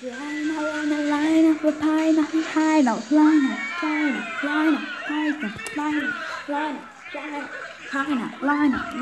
Line up, line up, line up, line up, line up, line up, line up, line up,